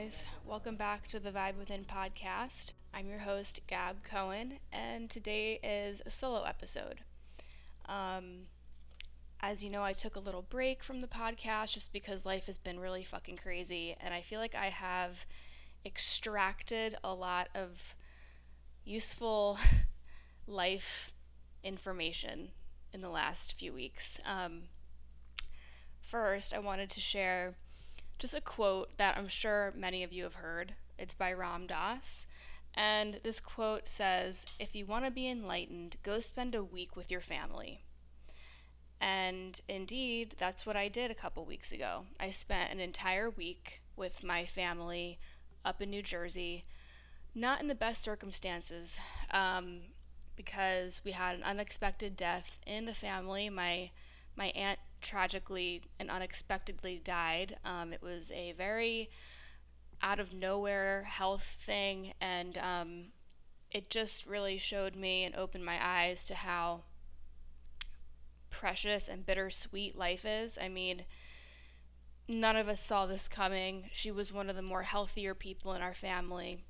guys. Welcome back to the Vibe Within podcast. I'm your host, Gab Cohen, and today is a solo episode. Um, as you know, I took a little break from the podcast just because life has been really fucking crazy, and I feel like I have extracted a lot of useful life information in the last few weeks. Um, first, I wanted to share just a quote that I'm sure many of you have heard. It's by Ram Dass. And this quote says If you want to be enlightened, go spend a week with your family. And indeed, that's what I did a couple weeks ago. I spent an entire week with my family up in New Jersey, not in the best circumstances, um, because we had an unexpected death in the family. My my aunt tragically and unexpectedly died. Um, it was a very out of nowhere health thing, and um, it just really showed me and opened my eyes to how precious and bittersweet life is. I mean, none of us saw this coming. She was one of the more healthier people in our family.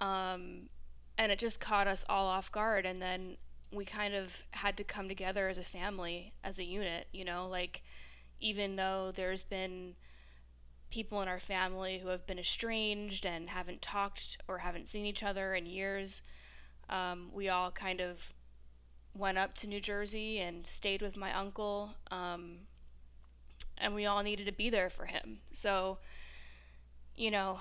Um, and it just caught us all off guard. And then we kind of had to come together as a family, as a unit, you know, like even though there's been people in our family who have been estranged and haven't talked or haven't seen each other in years, um, we all kind of went up to New Jersey and stayed with my uncle. Um, and we all needed to be there for him. So, you know,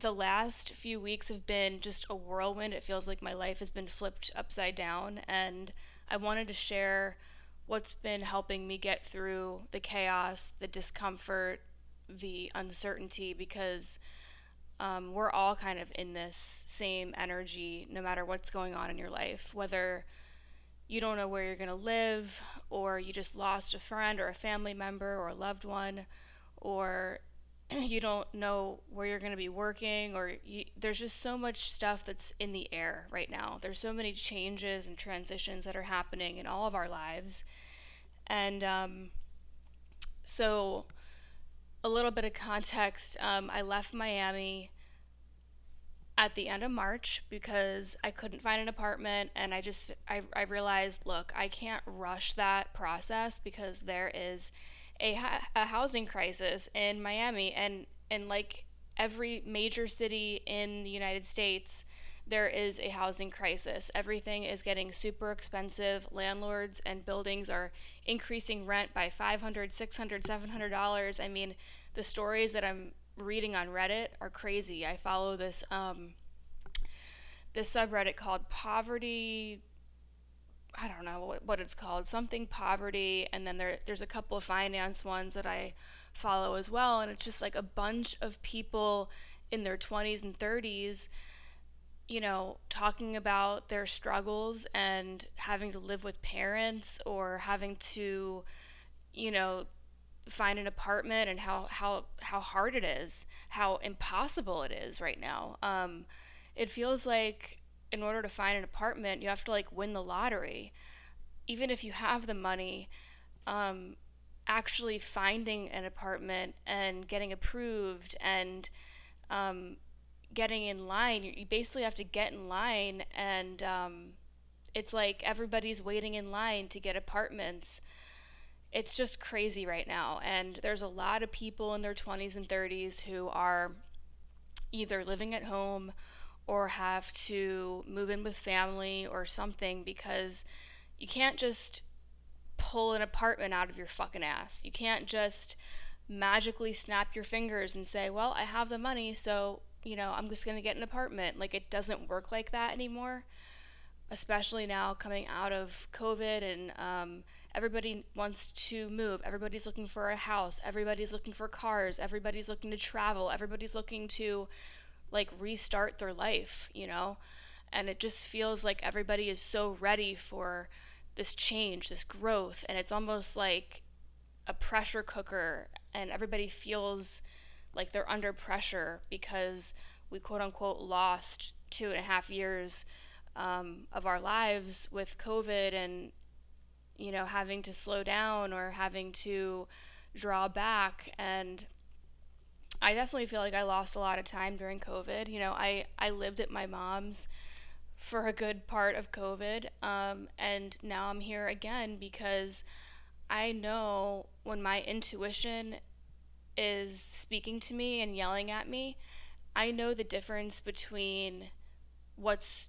the last few weeks have been just a whirlwind. It feels like my life has been flipped upside down. And I wanted to share what's been helping me get through the chaos, the discomfort, the uncertainty, because um, we're all kind of in this same energy no matter what's going on in your life. Whether you don't know where you're going to live, or you just lost a friend or a family member or a loved one, or you don't know where you're going to be working or you, there's just so much stuff that's in the air right now. There's so many changes and transitions that are happening in all of our lives. And um, so a little bit of context um, i left miami at the end of march because i couldn't find an apartment and i just I, I realized look i can't rush that process because there is a, a housing crisis in Miami, and and like every major city in the United States, there is a housing crisis. Everything is getting super expensive. Landlords and buildings are increasing rent by 500, 600, 700 dollars. I mean, the stories that I'm reading on Reddit are crazy. I follow this um, this subreddit called Poverty I don't know what, what it's called, something poverty, and then there there's a couple of finance ones that I follow as well, and it's just like a bunch of people in their 20s and 30s, you know, talking about their struggles and having to live with parents or having to, you know, find an apartment and how how how hard it is, how impossible it is right now. Um, it feels like in order to find an apartment, you have to like win the lottery. Even if you have the money, um, actually finding an apartment and getting approved and um, getting in line, you, basically have to get in line, and um, it's like everybody's waiting in line to get apartments. It's just crazy right now, and there's a lot of people in their 20s and 30s who are either living at home or have to move in with family or something because you can't just pull an apartment out of your fucking ass. You can't just magically snap your fingers and say, "Well, I have the money, so, you know, I'm just going to get an apartment." Like it doesn't work like that anymore. Especially now coming out of COVID and um, everybody wants to move. Everybody's looking for a house. Everybody's looking for cars. Everybody's looking to travel. Everybody's looking to like restart their life, you know? And it just feels like everybody is so ready for this change, this growth, and it's almost like a pressure cooker, and everybody feels like they're under pressure because we quote unquote lost two and a half years um, of our lives with COVID and, you know, having to slow down or having to draw back. And I definitely feel like I lost a lot of time during COVID. You know, I, I lived at my mom's for a good part of COVID. Um, and now I'm here again because I know when my intuition is speaking to me and yelling at me, I know the difference between what's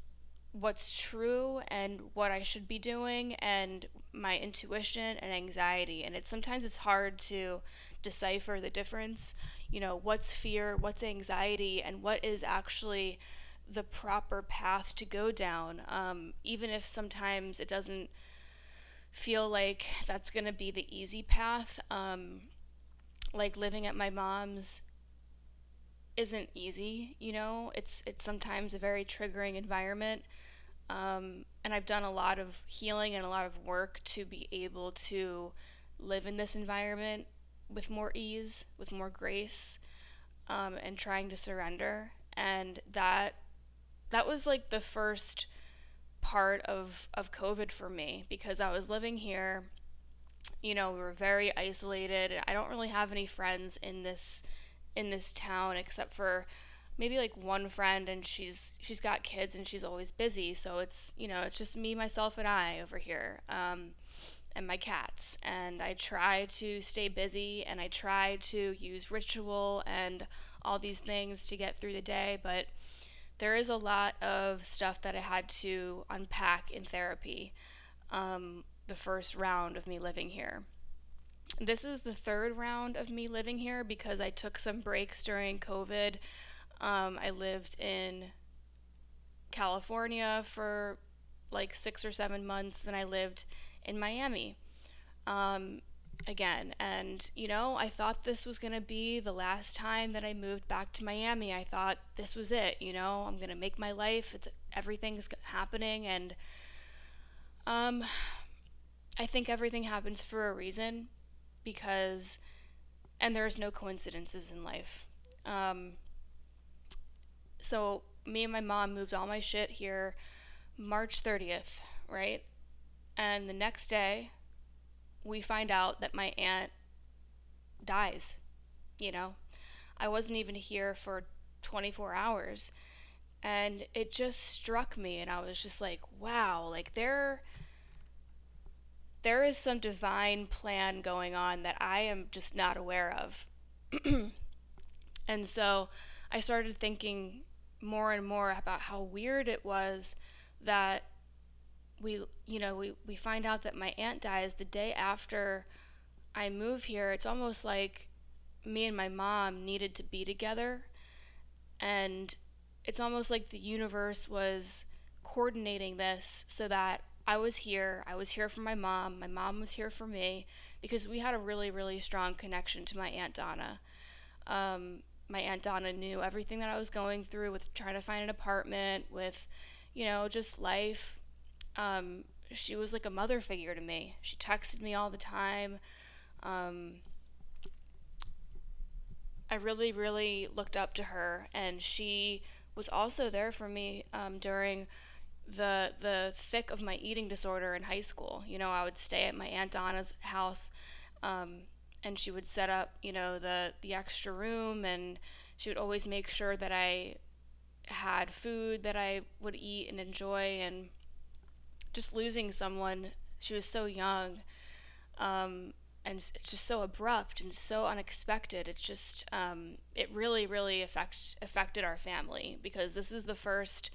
what's true and what I should be doing and my intuition and anxiety and it's sometimes it's hard to decipher the difference you know what's fear what's anxiety and what is actually the proper path to go down. Um, even if sometimes it doesn't feel like that's going to be the easy path um, like living at my mom's isn't easy you know? It's it's sometimes a very triggering environment. Um, and I've done a lot of healing and a lot of work to be able to live in this environment with more ease, with more grace, um, and trying to surrender. And that that was like the first part of of COVID for me because I was living here. You know, we were very isolated. I don't really have any friends in this in this town except for maybe like one friend and she's she's got kids and she's always busy so it's you know it's just me myself and i over here um, and my cats and i try to stay busy and i try to use ritual and all these things to get through the day but there is a lot of stuff that i had to unpack in therapy um, the first round of me living here this is the third round of me living here because i took some breaks during covid um, I lived in California for like six or seven months. Then I lived in Miami um, again. And, you know, I thought this was going to be the last time that I moved back to Miami. I thought this was it, you know, I'm going to make my life. It's everything's happening. And um, I think everything happens for a reason because, and there's no coincidences in life. Um, so me and my mom moved all my shit here March 30th, right? And the next day, we find out that my aunt dies. You know, I wasn't even here for 24 hours. And it just struck me, and I was just like, wow, like there. There is some divine plan going on that I am just not aware of. and so I started thinking more and more about how weird it was that we you know we, we find out that my aunt dies the day after i move here. It's almost like me and my mom needed to be together. And it's almost like the universe was coordinating this so that i was here i was here for my mom my mom was here for me because we had a really really strong connection to my aunt donna. Um, my aunt Donna knew everything that I was going through with trying to find an apartment, with, you know, just life. Um, she was like a mother figure to me. She texted me all the time. Um, I really, really looked up to her, and she was also there for me um, during the the thick of my eating disorder in high school. You know, I would stay at my aunt Donna's house. Um, and she would set up, you know, the the extra room and she would always make sure that I had food that I would eat and enjoy and just losing someone she was so young um, and it's just so abrupt and so unexpected it's just um, it really really affect, affected our family because this is the first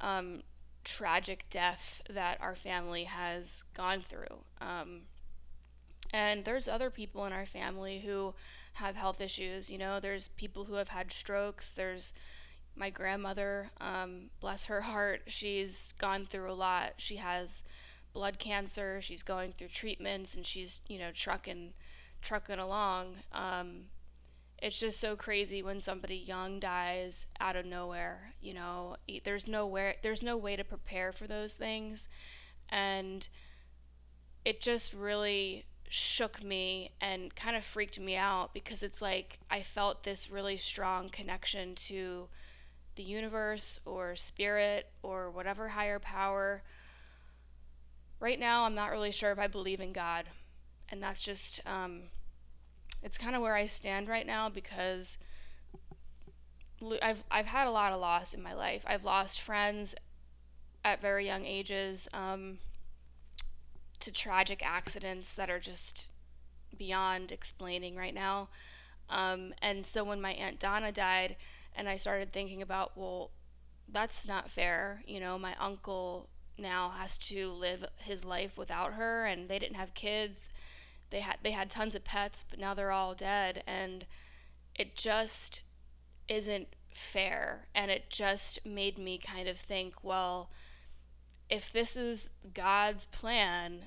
um, tragic death that our family has gone through um, and there's other people in our family who have health issues. You know, there's people who have had strokes. There's my grandmother, um, bless her heart, she's gone through a lot. She has blood cancer. She's going through treatments, and she's you know trucking, trucking along. Um, it's just so crazy when somebody young dies out of nowhere. You know, there's nowhere, there's no way to prepare for those things, and it just really shook me and kind of freaked me out because it's like I felt this really strong connection to the universe or spirit or whatever higher power. Right now, I'm not really sure if I believe in God, and that's just um, it's kind of where I stand right now because I've I've had a lot of loss in my life. I've lost friends at very young ages um, to tragic accidents that are just beyond explaining right now. Um, and so when my aunt Donna died, and I started thinking about, well, that's not fair. You know, my uncle now has to live his life without her, and they didn't have kids. They had they had tons of pets, but now they're all dead, and it just isn't fair. And it just made me kind of think, well, if this is God's plan,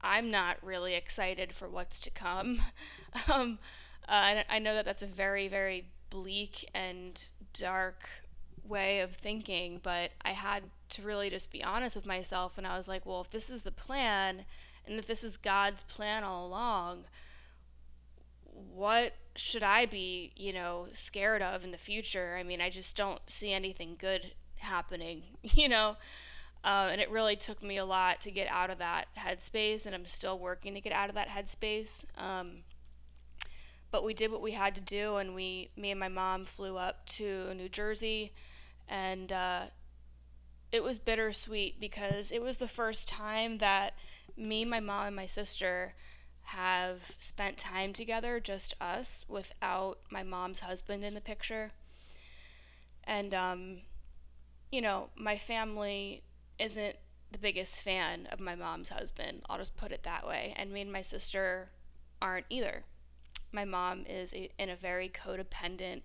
I'm not really excited for what's to come. um, uh, I know that that's a very, very bleak and dark way of thinking, but I had to really just be honest with myself. And I was like, well, if this is the plan, and if this is God's plan all along, what should I be, you know, scared of in the future? I mean, I just don't see anything good happening, you know? Uh, and it really took me a lot to get out of that headspace, and I'm still working to get out of that headspace. Um, but we did what we had to do, and we, me and my mom, flew up to New Jersey, and uh, it was bittersweet because it was the first time that me, my mom, and my sister have spent time together, just us, without my mom's husband in the picture. And, um, you know, my family isn't the biggest fan of my mom's husband. I'll just put it that way. And me and my sister aren't either. My mom is a, in a very codependent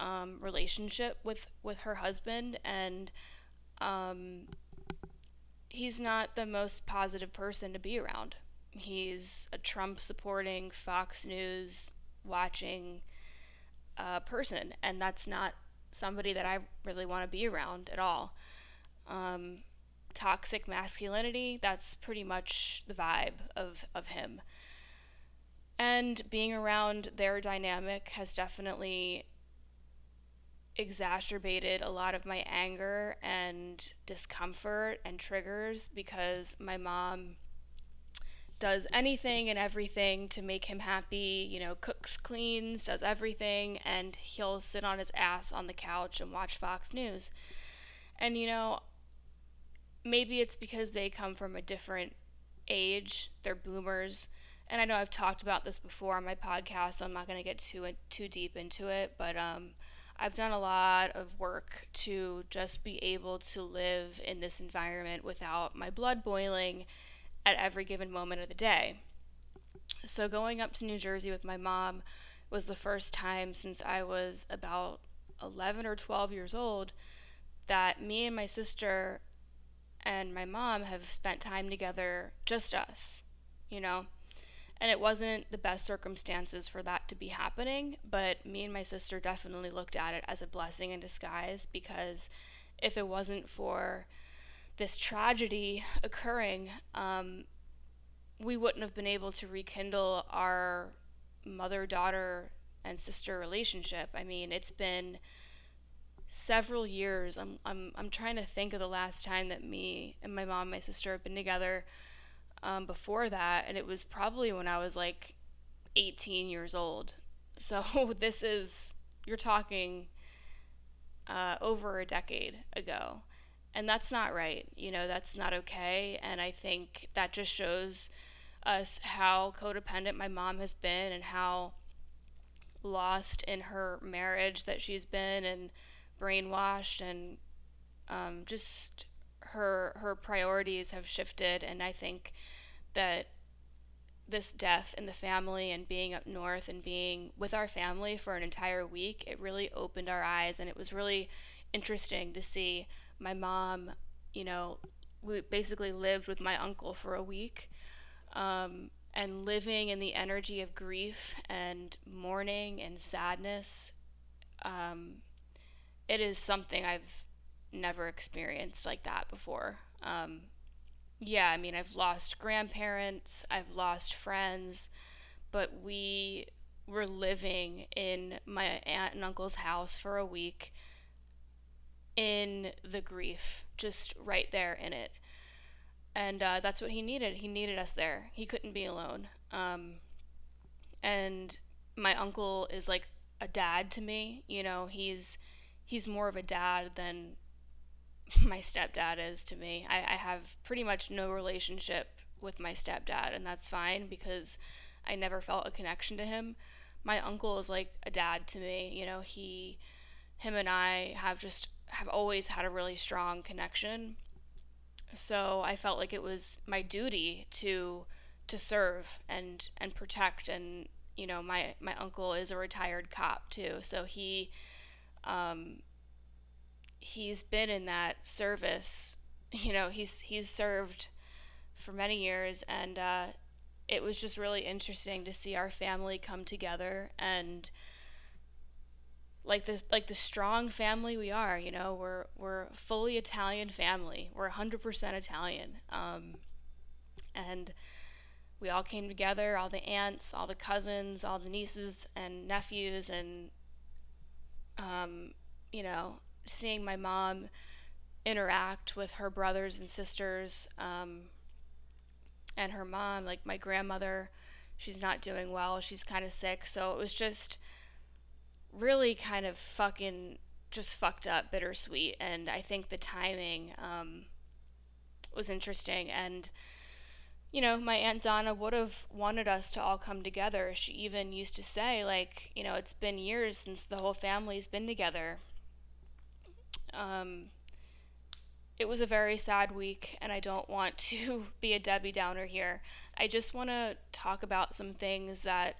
um, relationship with with her husband, and um, he's not the most positive person to be around. He's a Trump supporting, Fox News watching uh, person, and that's not somebody that I really want to be around at all. Um, toxic masculinity, that's pretty much the vibe of, of him. And being around their dynamic has definitely exacerbated a lot of my anger and discomfort and triggers because my mom does anything and everything to make him happy, you know, cooks, cleans, does everything, and he'll sit on his ass on the couch and watch Fox News. And, you know, maybe it's because they come from a different age. They're boomers. And I know I've talked about this before on my podcast, so I'm not going to get too too deep into it, but um, I've done a lot of work to just be able to live in this environment without my blood boiling at every given moment of the day. So going up to New Jersey with my mom was the first time since I was about 11 or 12 years old that me and my sister and my mom have spent time together, just us, you know? And it wasn't the best circumstances for that to be happening, but me and my sister definitely looked at it as a blessing in disguise because if it wasn't for this tragedy occurring, um, we wouldn't have been able to rekindle our mother daughter and sister relationship. I mean, it's been several years. I'm I'm I'm trying to think of the last time that me and my mom, and my sister have been together. Um, before that, and it was probably when I was like 18 years old. So this is you're talking uh, over a decade ago, and that's not right. You know that's not okay, and I think that just shows us how codependent my mom has been and how lost in her marriage that she's been and brainwashed and um, just her her priorities have shifted and I think that this death in the family and being up north and being with our family for an entire week it really opened our eyes and it was really interesting to see my mom you know we basically lived with my uncle for a week um, and living in the energy of grief and mourning and sadness um, it is something I've never experienced like that before. Um, yeah, I mean, I've lost grandparents, I've lost friends, but we were living in my aunt and uncle's house for a week in the grief, just right there in it. And uh, that's what he needed. He needed us there. He couldn't be alone. Um, and my uncle is like a dad to me. You know, he's he's more of a dad than my stepdad is to me. I, I have pretty much no relationship with my stepdad, and that's fine because I never felt a connection to him. My uncle is like a dad to me. You know, he, him and I have just have always had a really strong connection. So I felt like it was my duty to to serve and and protect and you know my my uncle is a retired cop too so he um he's been in that service you know he's he's served for many years and uh it was just really interesting to see our family come together and like this like the strong family we are you know we're we're fully italian family. We're 100% italian. Um, and we all came together all the aunts all the cousins all the nieces and nephews and um, you know seeing my mom interact with her brothers and sisters um, and her mom like my grandmother she's not doing well she's kind of sick so it was just really kind of fucking just fucked up bittersweet and i think the timing um, was interesting and you know, my Aunt Donna would have wanted us to all come together. She even used to say, like, you know, it's been years since the whole family's been together. Um, it was a very sad week, and I don't want to be a Debbie Downer here. I just want to talk about some things that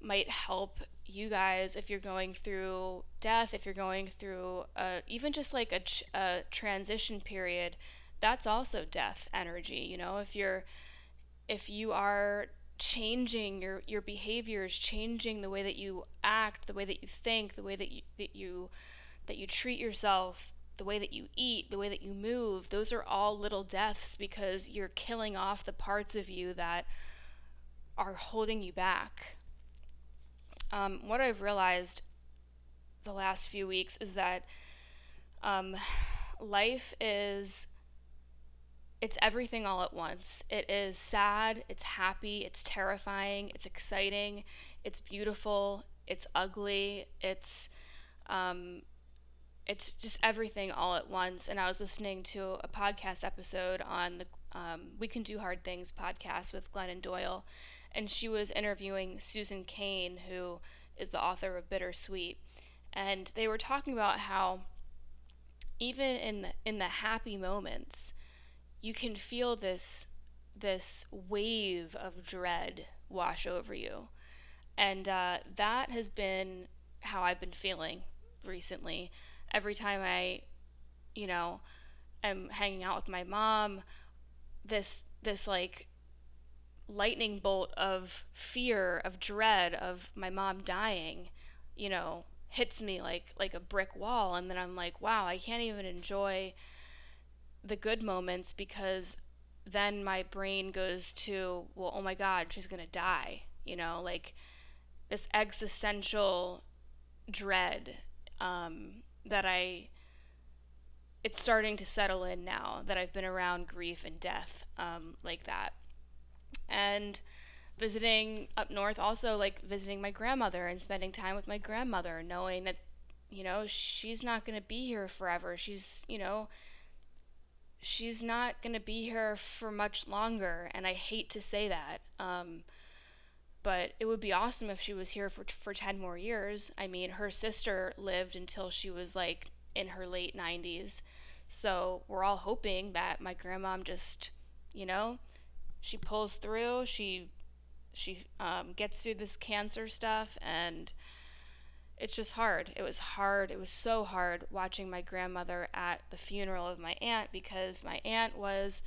might help you guys if you're going through death, if you're going through uh, even just like a, a transition period. That's also death energy, you know, if you're if you are changing your your behaviors, changing the way that you act, the way that you think, the way that you that you that you treat yourself, the way that you eat, the way that you move, those are all little deaths because you're killing off the parts of you that are holding you back. Um, what I've realized the last few weeks is that um, life is it's everything all at once. It is sad, it's happy, it's terrifying, it's exciting, it's beautiful, it's ugly, it's um, it's just everything all at once. And I was listening to a podcast episode on the um, We Can Do Hard Things podcast with Glennon Doyle, and she was interviewing Susan Cain, who is the author of Bittersweet, and they were talking about how even in the, in the happy moments you can feel this this wave of dread wash over you. And uh, that has been how I've been feeling recently. Every time I, you know, am hanging out with my mom, this this like lightning bolt of fear, of dread, of my mom dying, you know, hits me like like a brick wall and then I'm like, wow, I can't even enjoy the good moments because then my brain goes to, well, oh my God, she's going to die. You know, like this existential dread um, that I, it's starting to settle in now that I've been around grief and death um, like that. And visiting up north, also like visiting my grandmother and spending time with my grandmother, knowing that, you know, she's not going to be here forever. She's, you know, she's not going to be here for much longer, and I hate to say that. Um, but it would be awesome if she was here for for 10 more years. I mean, her sister lived until she was like in her late 90s. So, we're all hoping that my grandmom just, you know, she pulls through, she she um, gets through this cancer stuff and it's just hard. It was hard. It was so hard watching my grandmother at the funeral of my aunt because my aunt was,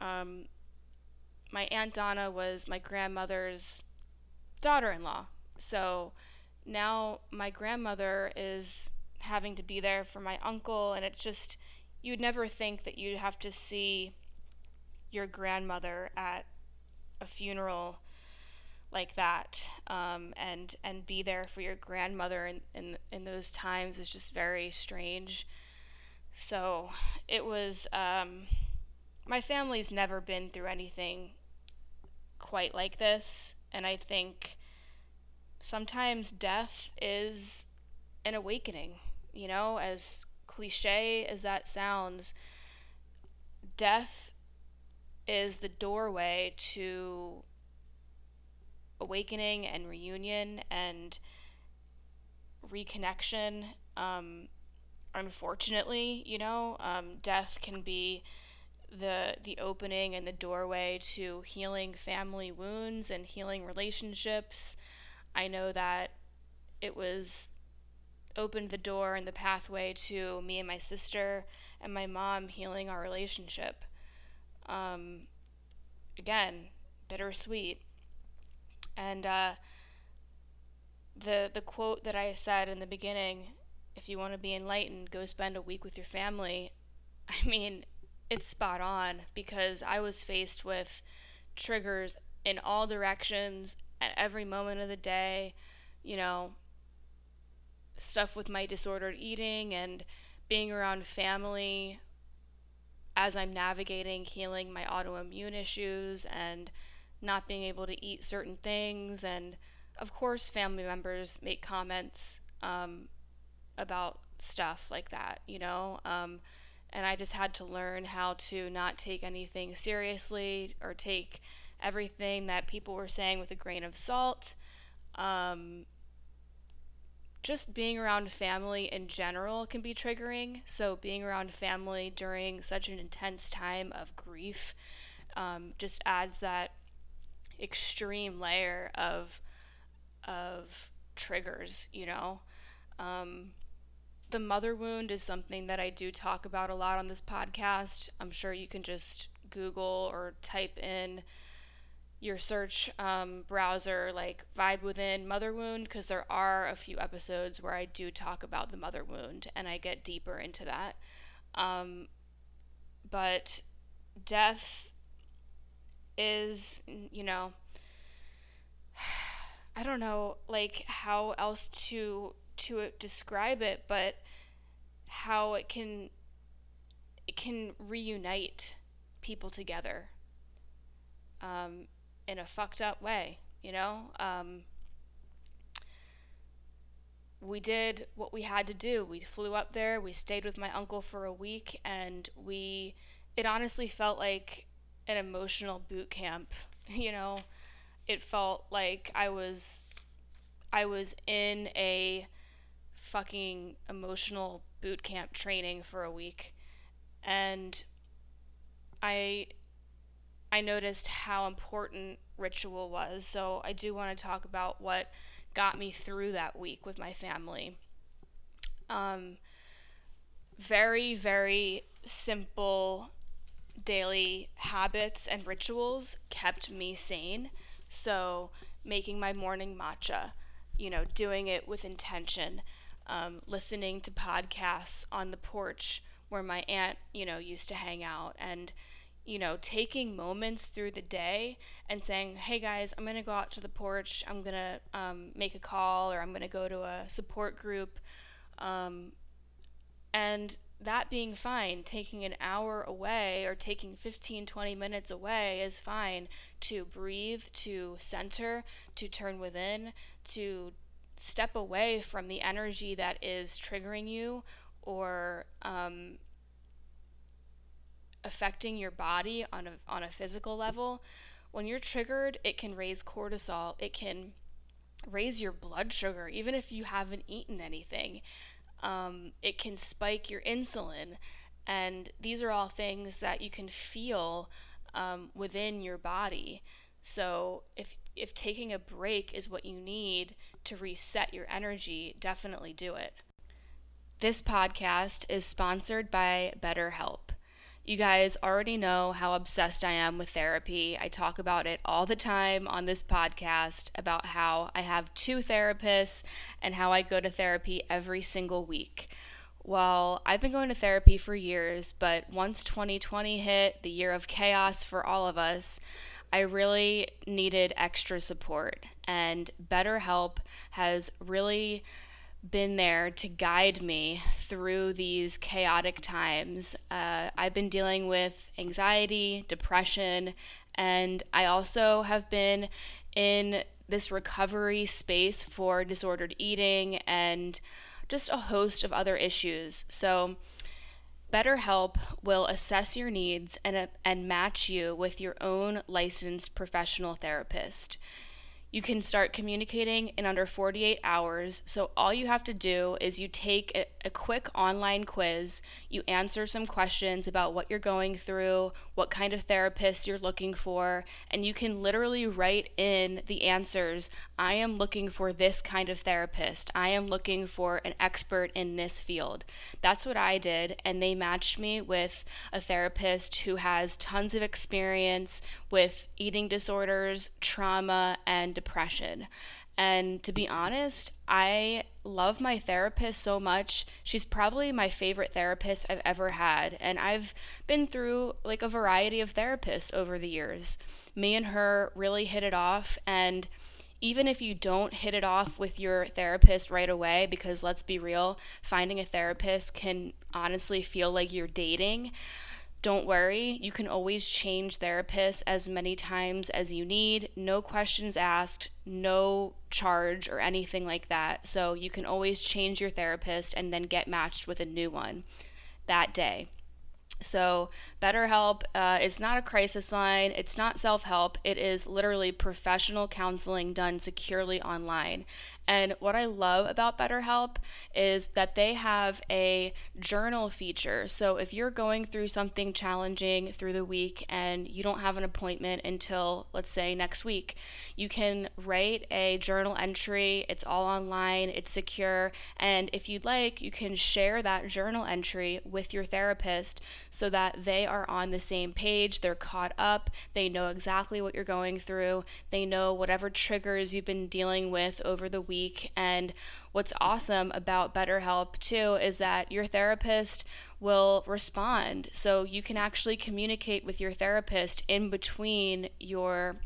um, my aunt Donna was my grandmother's daughter in law. So now my grandmother is having to be there for my uncle, and it's just, you'd never think that you'd have to see your grandmother at a funeral like that um, and and be there for your grandmother in, in in those times is just very strange so it was um, my family's never been through anything quite like this and i think sometimes death is an awakening, you know, as cliche as that sounds, death is the doorway to awakening and reunion and reconnection. Um, unfortunately, you know, um, death can be the the opening and the doorway to healing family wounds and healing relationships. I know that it was opened the door and the pathway to me and my sister and my mom healing our relationship. Um, again, bittersweet. And uh, the the quote that I said in the beginning, if you want to be enlightened, go spend a week with your family. I mean, it's spot on because I was faced with triggers in all directions at every moment of the day. You know, stuff with my disordered eating and being around family as I'm navigating healing my autoimmune issues and not being able to eat certain things. And of course, family members make comments um, about stuff like that, you know? Um, and I just had to learn how to not take anything seriously or take everything that people were saying with a grain of salt. Um, just being around family in general can be triggering. So, being around family during such an intense time of grief um, just adds that extreme layer of of triggers. You know, um, the mother wound is something that I do talk about a lot on this podcast. I'm sure you can just Google or type in your search um, browser like vibe within mother wound because there are a few episodes where i do talk about the mother wound and i get deeper into that um, but death is you know i don't know like how else to to describe it but how it can it can reunite people together um, in a fucked up way, you know? Um, we did what we had to do. We flew up there, we stayed with my uncle for a week, and we, it honestly felt like an emotional boot camp, you know? It felt like I was, I was in a fucking emotional boot camp training for a week. And I I noticed how important ritual was. So I do want to talk about what got me through that week with my family. Um, very, very simple daily habits and rituals kept me sane. So, making my morning matcha, you know, doing it with intention, um, listening to podcasts on the porch where my aunt, you know, used to hang out, and you know, taking moments through the day and saying, hey guys, I'm to go out to the porch, I'm to um, make a call, or I'm to go to a support group. Um, and that being fine, taking an hour away or taking 15, 20 minutes away is fine to breathe, to center, to turn within, to step away from the energy that is triggering you or um, affecting your body on a, on a physical level, when you're triggered, it can raise cortisol. It can raise your blood sugar, even if you haven't eaten anything. Um, it can spike your insulin. And these are all things that you can feel um, within your body. So if if taking a break is what you need to reset your energy, definitely do it. This podcast is sponsored by BetterHelp. You guys already know how obsessed I am with therapy. I talk about it all the time on this podcast about how I have two therapists and how I go to therapy every single week. Well, I've been going to therapy for years, but once 2020 hit, the year of chaos for all of us, I really needed extra support. And BetterHelp has really been there to guide me through these chaotic times. Uh, I've been dealing with anxiety, depression, and I also have been in this recovery space for disordered eating and just a host of other issues. So, BetterHelp will assess your needs and, and match you with your own licensed professional therapist. You can start communicating in under 48 hours. So, all you have to do is you take a, a, quick online quiz, you answer some questions about what you're going through, what kind of therapist you're looking for, and you can literally write in the answers I am looking for this kind of therapist. I am looking for an expert in this field. That's what I did, and they matched me with a therapist who has tons of experience with eating disorders, trauma, and depression. And to be honest, I love my therapist so much. She's probably my favorite therapist I've ever had. And I've been through like a variety of therapists over the years. Me and her really hit it off. And even if you don't hit it off with your therapist right away, because let's be real, finding a therapist can honestly feel like you're dating don't worry, you can always change therapists as many times as you need. No questions asked, no charge or anything like that. So you can always change your therapist and then get matched with a new one that day. So, BetterHelp uh, is not a crisis line. It's not self help. It is literally professional counseling done securely online. And what I love about BetterHelp is that they have a journal feature. So if you're going through something challenging through the week and you don't have an appointment until, let's say, next week, you can write a journal entry. It's all online, it's secure. And if you'd like, you can share that journal entry with your therapist so that they are on the same page. They're caught up. They know exactly what you're going through. They know whatever triggers you've been dealing with over the week. And what's awesome about BetterHelp too is that your therapist will respond. So you can actually communicate with your therapist in between your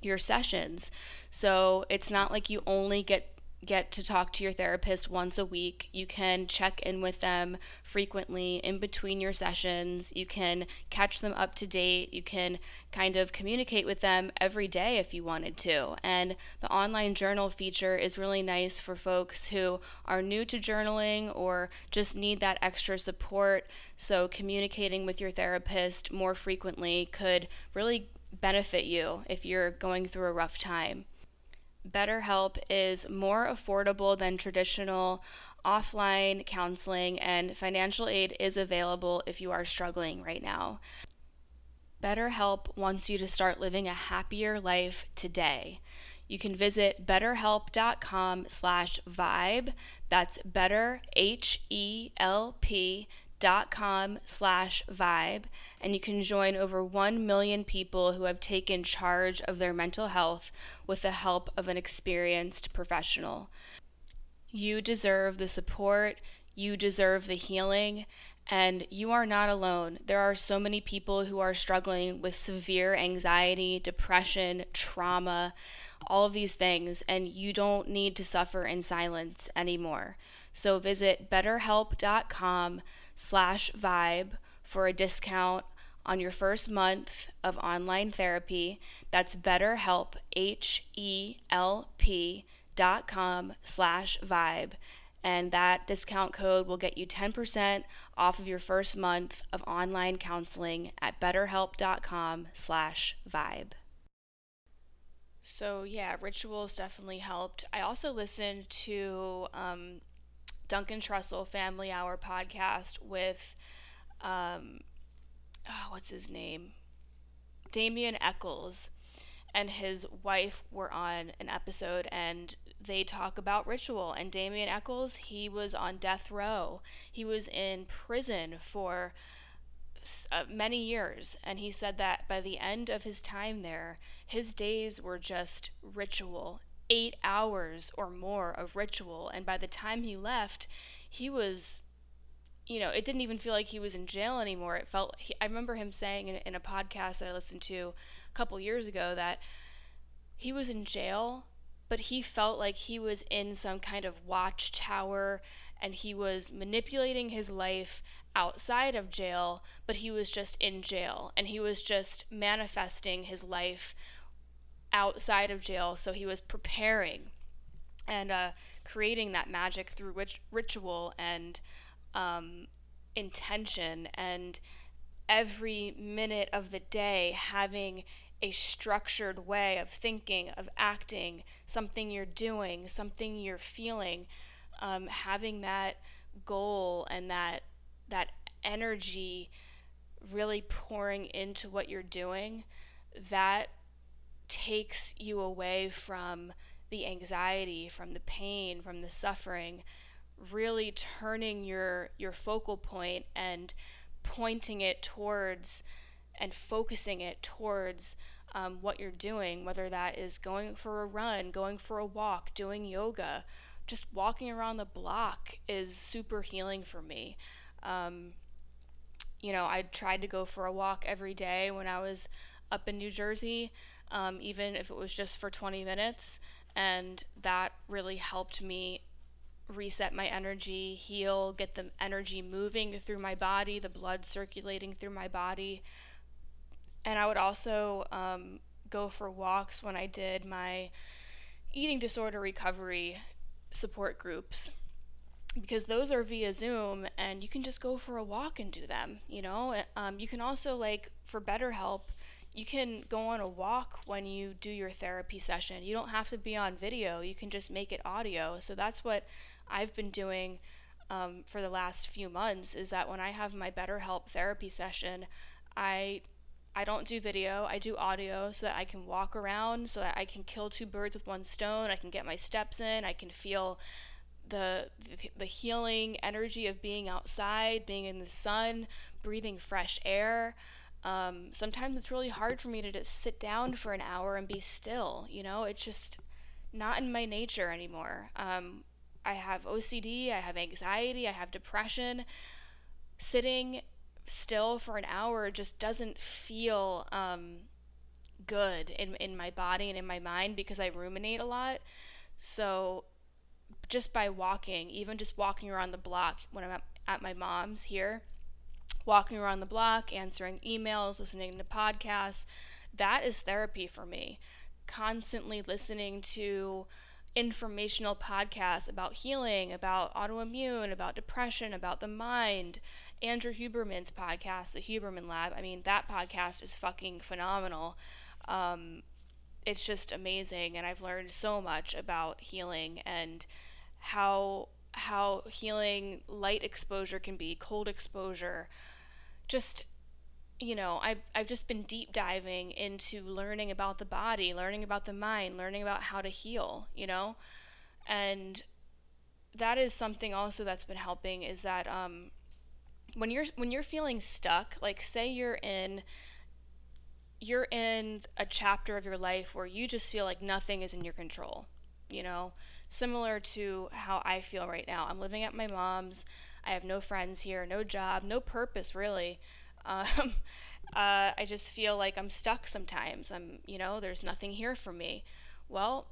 your sessions. So it's not like you only get get to talk to your therapist once a week. You can check in with them frequently in between your sessions. You can catch them up to date. You can kind of communicate with them every day if you wanted to. And the online journal feature is really nice for folks who are new to journaling or just need that extra support. So, communicating with your therapist more frequently could really benefit you if you're going through a rough time. BetterHelp is more affordable than traditional offline counseling, and financial aid is available if you are struggling right now. BetterHelp wants you to start living a happier life today. You can visit betterhelp.com slash vibe. That's better, H-E-L-P dot com slash vibe and you can join over 1 million people who have taken charge of their mental health with the help of an experienced professional. You deserve the support, you deserve the healing, and you are not alone. There are so many people who are struggling with severe anxiety, depression, trauma, all of these things, and you don't need to suffer in silence anymore. So visit betterhelp.com slash vibe for a discount on your first month of online therapy. That's betterhelp, H-E-L-P dot com slash vibe. And that discount code will get you 10% off of your first month of online counseling at betterhelp.com slash vibe. So yeah, rituals definitely helped. I also listened to um, Duncan Trussell Family Hour podcast with um, oh, what's his name? Damien Echols and his wife were on an episode and they talk about ritual. And Damien Echols he was on death row. He was in prison for uh, many years. And he said that by the end of his time there his days were just ritual 8 hours or more of ritual and by the time he left he was you know, it didn't even feel like he was in jail anymore. It felt, he, I remember him saying in, in a podcast that I listened to a couple years ago that he was in jail, but he felt like he was in some kind of watchtower and he was manipulating his life outside of jail, but he was just in jail and he was just manifesting his life outside of jail. So he was preparing and uh, creating that magic through rit- ritual and um, intention and every minute of the day having a structured way of thinking, of acting, something you're doing, something you're feeling, um, having that goal and that that energy really pouring into what you're doing, that takes you away from the anxiety, from the pain, from the suffering, really turning your your focal point and pointing it towards and focusing it towards um, what you're doing, whether that is going for a run, going for a walk, doing yoga, just walking around the block is super healing for me. Um, you know, I tried to go for a walk every day when I was up in New Jersey, um, even if it was just for 20 minutes. And that really helped me reset my energy, heal, get the energy moving through my body, the blood circulating through my body. And I would also um, go for walks when I did my eating disorder recovery support groups because those are via Zoom and you can just go for a walk and do them, you know? Um, you can also, like, for BetterHelp, you can go on a walk when you do your therapy session. You don't have to be on video, you can just make it audio. So that's what I've been doing um, for the last few months is that when I have my BetterHelp therapy session, I I don't do video, I do audio so that I can walk around, so that I can kill two birds with one stone. I can get my steps in, I can feel the the healing energy of being outside, being in the sun, breathing fresh air. Um, sometimes it's really hard for me to just sit down for an hour and be still. You know, it's just not in my nature anymore. Um, I have OCD, I have anxiety, I have depression. Sitting still for an hour just doesn't feel um, good in, in my body and in my mind because I ruminate a lot. So just by walking, even just walking around the block when I'm at, at my mom's here, walking around the block, answering emails, listening to podcasts, that is therapy for me. Constantly listening to informational podcasts about healing, about autoimmune, about depression, about the mind. Andrew Huberman's podcast, The Huberman Lab. I mean, that podcast is fucking phenomenal. Um, it's just amazing, and I've learned so much about healing and how how healing light exposure can be, cold exposure. Just you know, I've, I've just been deep diving into learning about the body, learning about the mind, learning about how to heal, you know? And that is something also that's been helping is that um, when you're when you're feeling stuck, like say you're in you're in a chapter of your life where you just feel like nothing is in your control, you know? Similar to how I feel right now. I'm living at my mom's. I have no friends here, no job, no purpose really. Um, uh, I just feel like I'm stuck sometimes. I'm, you know, there's nothing here for me. Well,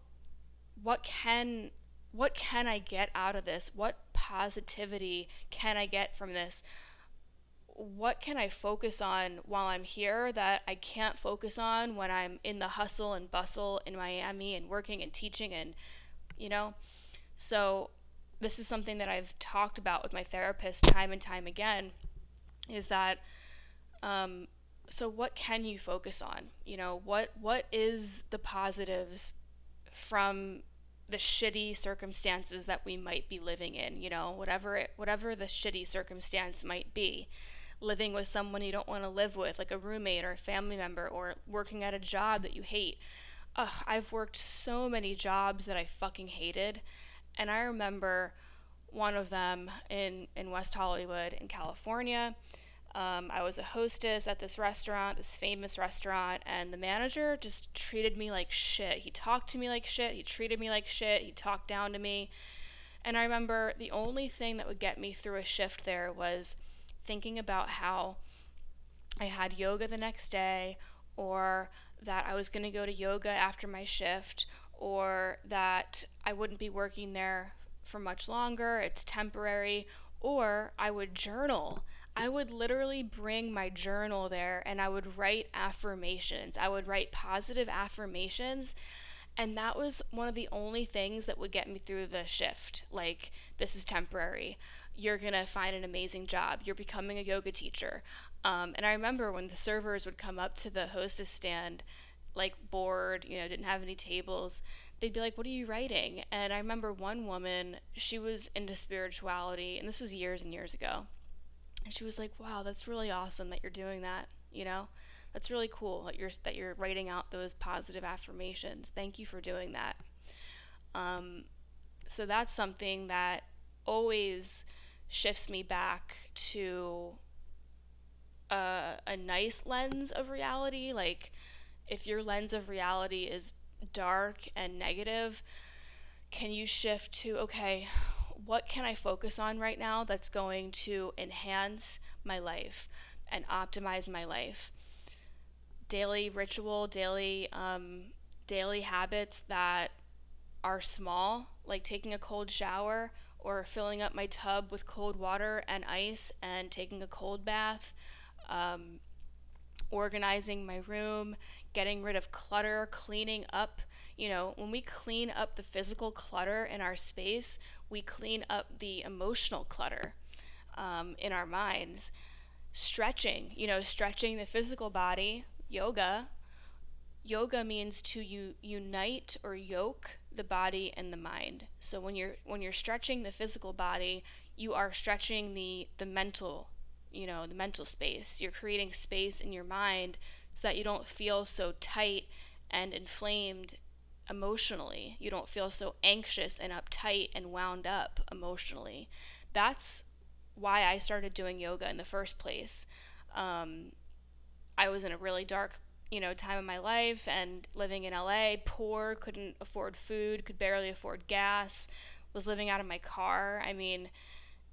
what can what can I get out of this? What positivity can I get from this? What can I focus on while I'm here that I can't focus on when I'm in the hustle and bustle in Miami and working and teaching and, you know? So, this is something that I've talked about with my therapist time and time again is that um, so what can you focus on? You know, what what is the positives from the shitty circumstances that we might be living in, you know, whatever it, whatever the shitty circumstance might be. Living with someone you don't want to live with, like a roommate or a family member, or working at a job that you hate. Ugh, I've worked so many jobs that I fucking hated. And I remember one of them in, in West Hollywood in California. Um, I was a hostess at this restaurant, this famous restaurant, and the manager just treated me like shit. He talked to me like shit. He treated me like shit. He talked down to me. And I remember the only thing that would get me through a shift there was thinking about how I had yoga the next day, or that I was going to go to yoga after my shift, or that I wouldn't be working there for much longer, it's temporary, or I would journal. I would literally bring my journal there and I would write affirmations. I would write positive affirmations. And that was one of the only things that would get me through the shift. Like, this is temporary. You're going to find an amazing job. You're becoming a yoga teacher. Um, and I remember when the servers would come up to the hostess stand, like bored, you know, didn't have any tables, they'd be like, What are you writing? And I remember one woman, she was into spirituality, and this was years and years ago. And she was like, Wow, that's really awesome that you're doing that, you know? That's really cool that you're that you're writing out those positive affirmations. Thank you for doing that. Um, so that's something that always shifts me back to a, a nice lens of reality. Like, if your lens of reality is dark and negative, can you shift to, okay, what can I focus on right now that's going to enhance my life and optimize my life? Daily ritual, daily, um, daily habits that are small, like taking a cold shower or filling up my tub with cold water and ice and taking a cold bath, um, organizing my room, getting rid of clutter, cleaning up. You know, when we clean up the physical clutter in our space, we clean up the emotional clutter um, in our minds. Stretching, you know, stretching the physical body, yoga. Yoga means to u- unite or yoke the body and the mind. So when you're when you're stretching the physical body, you are stretching the the mental, you know, the mental space. You're creating space in your mind so that you don't feel so tight and inflamed emotionally. You don't feel so anxious and uptight and wound up emotionally. That's why I started doing yoga in the first place. Um, I was in a really dark, you know, time of my life and living in LA, poor, couldn't afford food, could barely afford gas, was living out of my car. I mean,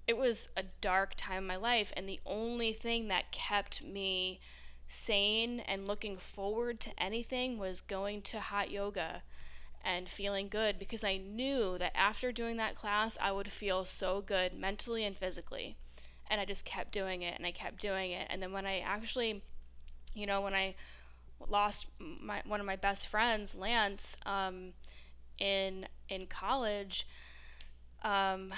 it was a dark time in my life, and the only thing that kept me sane and looking forward to anything was going to hot yoga and feeling good because I knew that after doing that class, I would feel so good mentally and physically. And I just kept doing it and I kept doing it. And then when I actually, you know, when I lost my one of my best friends, Lance, um, in in college, um,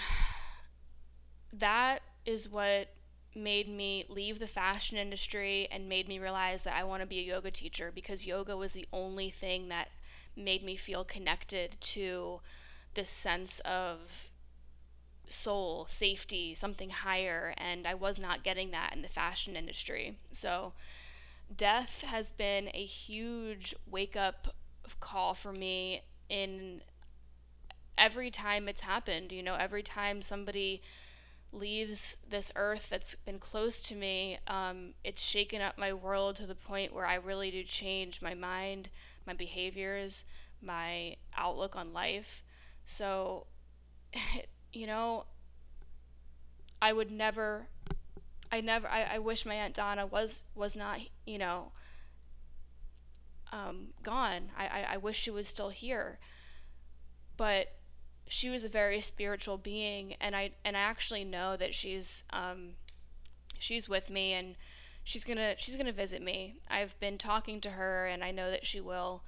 that is what made me leave the fashion industry and made me realize that I want to be a yoga teacher because yoga was the only thing that made me feel connected to this sense of soul, safety, something higher, and I was not getting that in the fashion industry. So, death has been a huge wake up call for me in every time it's happened. You know, every time somebody leaves this earth that's been close to me, um, it's shaken up my world to the point where I really do change my mind, my behaviors, my outlook on life. So, you know, I would never, I never, I, I wish my Aunt Donna was, was not, you know, um, gone. I, I, I wish she was still here. But she was a very spiritual being, and I and I actually know that she's um, she's with me, and she's gonna she's gonna visit me. I've been talking to her, and I know that she will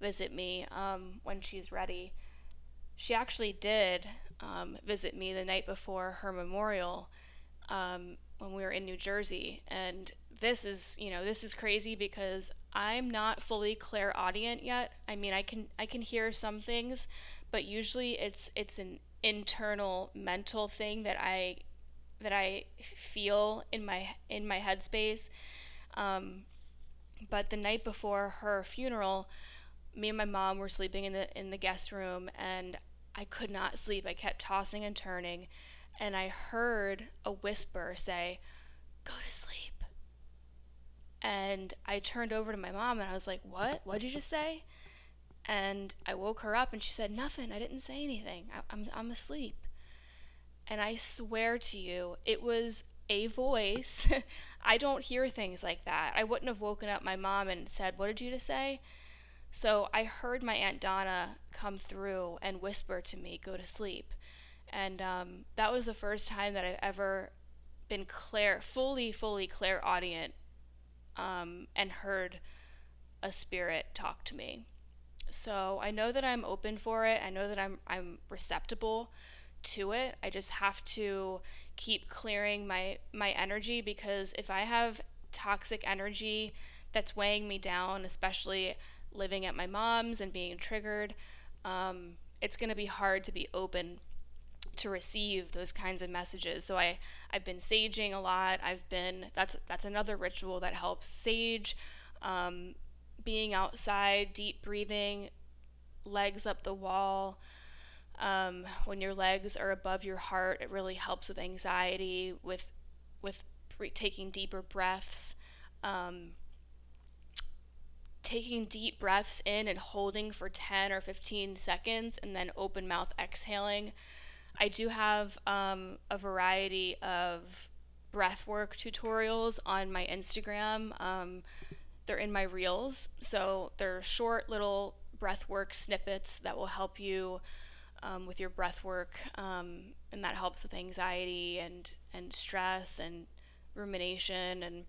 visit me um, when she's ready. She actually did um, visit me the night before her memorial um, when we were in New Jersey, and this is you know this is crazy because I'm not fully clairaudient yet. I mean, I can I can hear some things, but usually it's it's an internal mental thing that I that I feel in my in my headspace. Um, but the night before her funeral, me and my mom were sleeping in the in the guest room, and I could not sleep. I kept tossing and turning, and I heard a whisper say, "Go to sleep." And I turned over to my mom, and I was like, "What? What'd you just say?" And I woke her up and she said, Nothing. I didn't say anything. I, I'm, I'm asleep. And I swear to you, it was a voice. I don't hear things like that. I wouldn't have woken up my mom and said, What did you just say? So I heard my Aunt Donna come through and whisper to me, Go to sleep. And um, that was the first time that I've ever been clear, fully, fully clairaudient, um, and heard a spirit talk to me. So I know that I'm open for it. I know that I'm I'm receptible to it. I just have to keep clearing my my energy because if I have toxic energy that's weighing me down, especially living at my mom's and being triggered, um, it's going to be hard to be open to receive those kinds of messages. So I I've been saging a lot. I've been that's that's another ritual that helps sage, um, being outside, deep breathing, legs up the wall. Um, when your legs are above your heart, it really helps with anxiety, with with pre- taking deeper breaths. Um, taking deep breaths in and holding for 10 or 15 seconds and then open mouth exhaling I do have um, a variety of breathwork tutorials on my Instagram. Um, they're in my reels, so they're short little breathwork snippets that will help you um, with your breathwork, um, and that helps with anxiety and and stress and rumination. And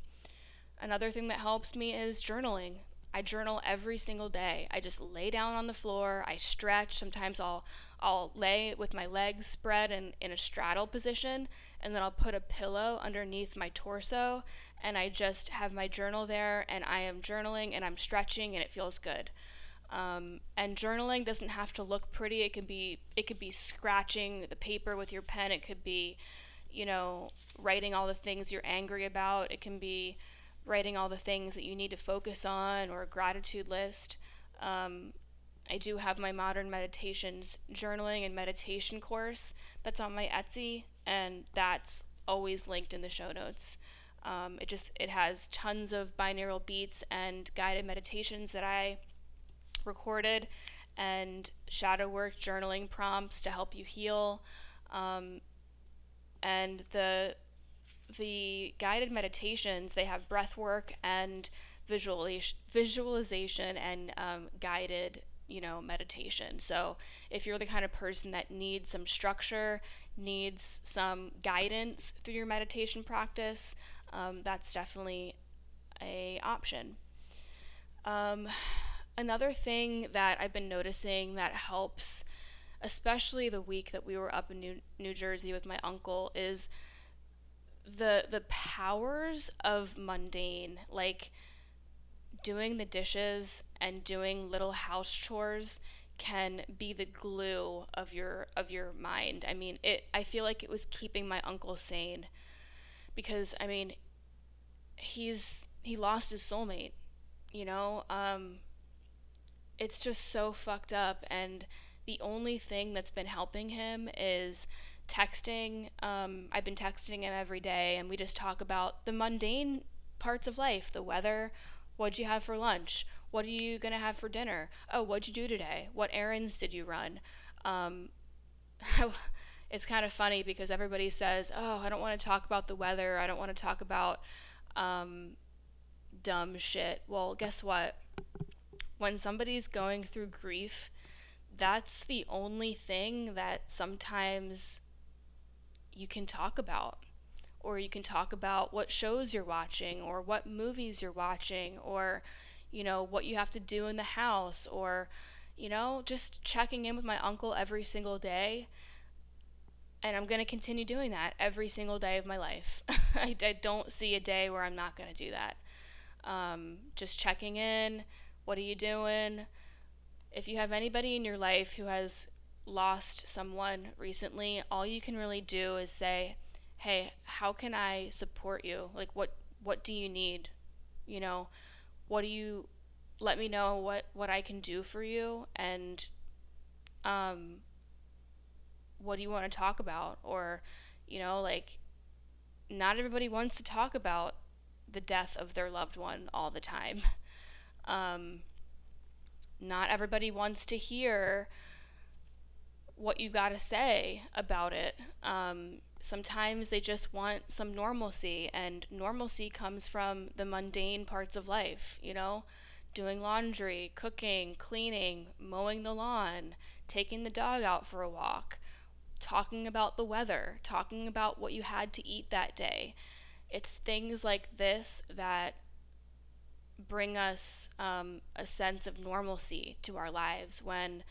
another thing that helps me is journaling. I journal every single day. I just lay down on the floor. I stretch. Sometimes I'll I'll lay with my legs spread in, in a straddle position, and then I'll put a pillow underneath my torso, and I just have my journal there, and I am journaling and I'm stretching, and it feels good. Um, and journaling doesn't have to look pretty. It can be it could be scratching the paper with your pen. It could be, you know, writing all the things you're angry about. It can be writing all the things that you need to focus on or a gratitude list. Um, I do have my modern meditations journaling and meditation course that's on my Etsy, and that's always linked in the show notes. Um, it just it has tons of binaural beats and guided meditations that I recorded, and shadow work journaling prompts to help you heal. Um, and the the guided meditations they have breath work and visualization, visualization and um, guided you know, meditation. So if you're the kind of person that needs some structure, needs some guidance through your meditation practice, um, that's definitely a option. Um, another thing that I've been noticing that helps, especially the week that we were up in New, New Jersey with my uncle, is the the powers of mundane. Like doing the dishes and doing little house chores can be the glue of your of your mind. I mean, it I feel like it was keeping my uncle sane because I mean, he's he lost his soulmate, you know? Um it's just so fucked up and the only thing that's been helping him is texting. Um, I've been texting him every day, and we just talk about the mundane parts of life the weather, What'd you have for lunch? What are you to have for dinner? Oh, what'd you do today? What errands did you run? Um, it's kind of funny because everybody says, oh, I don't want to talk about the weather. I don't want to talk about um, dumb shit. Well, guess what? When somebody's going through grief, that's the only thing that sometimes you can talk about or you can talk about what shows you're watching or what movies you're watching or you know what you have to do in the house or you know just checking in with my uncle every single day and I'm going to continue doing that every single day of my life. I, I, don't see a day where I'm not going to do that. Um, just checking in. What are you doing? If you have anybody in your life who has lost someone recently, all you can really do is say, hey, how can I support you? Like what what do you need? You know, what do you let me know what what I can do for you and um what do you want to talk about or you know, like not everybody wants to talk about the death of their loved one all the time. Um, not everybody wants to hear what you got to say about it. Um, Sometimes they just want some normalcy, and normalcy comes from the mundane parts of life, you know? Doing laundry, cooking, cleaning, mowing the lawn, taking the dog out for a walk, talking about the weather, talking about what you had to eat that day. It's things like this that bring us um, a sense of normalcy to our lives when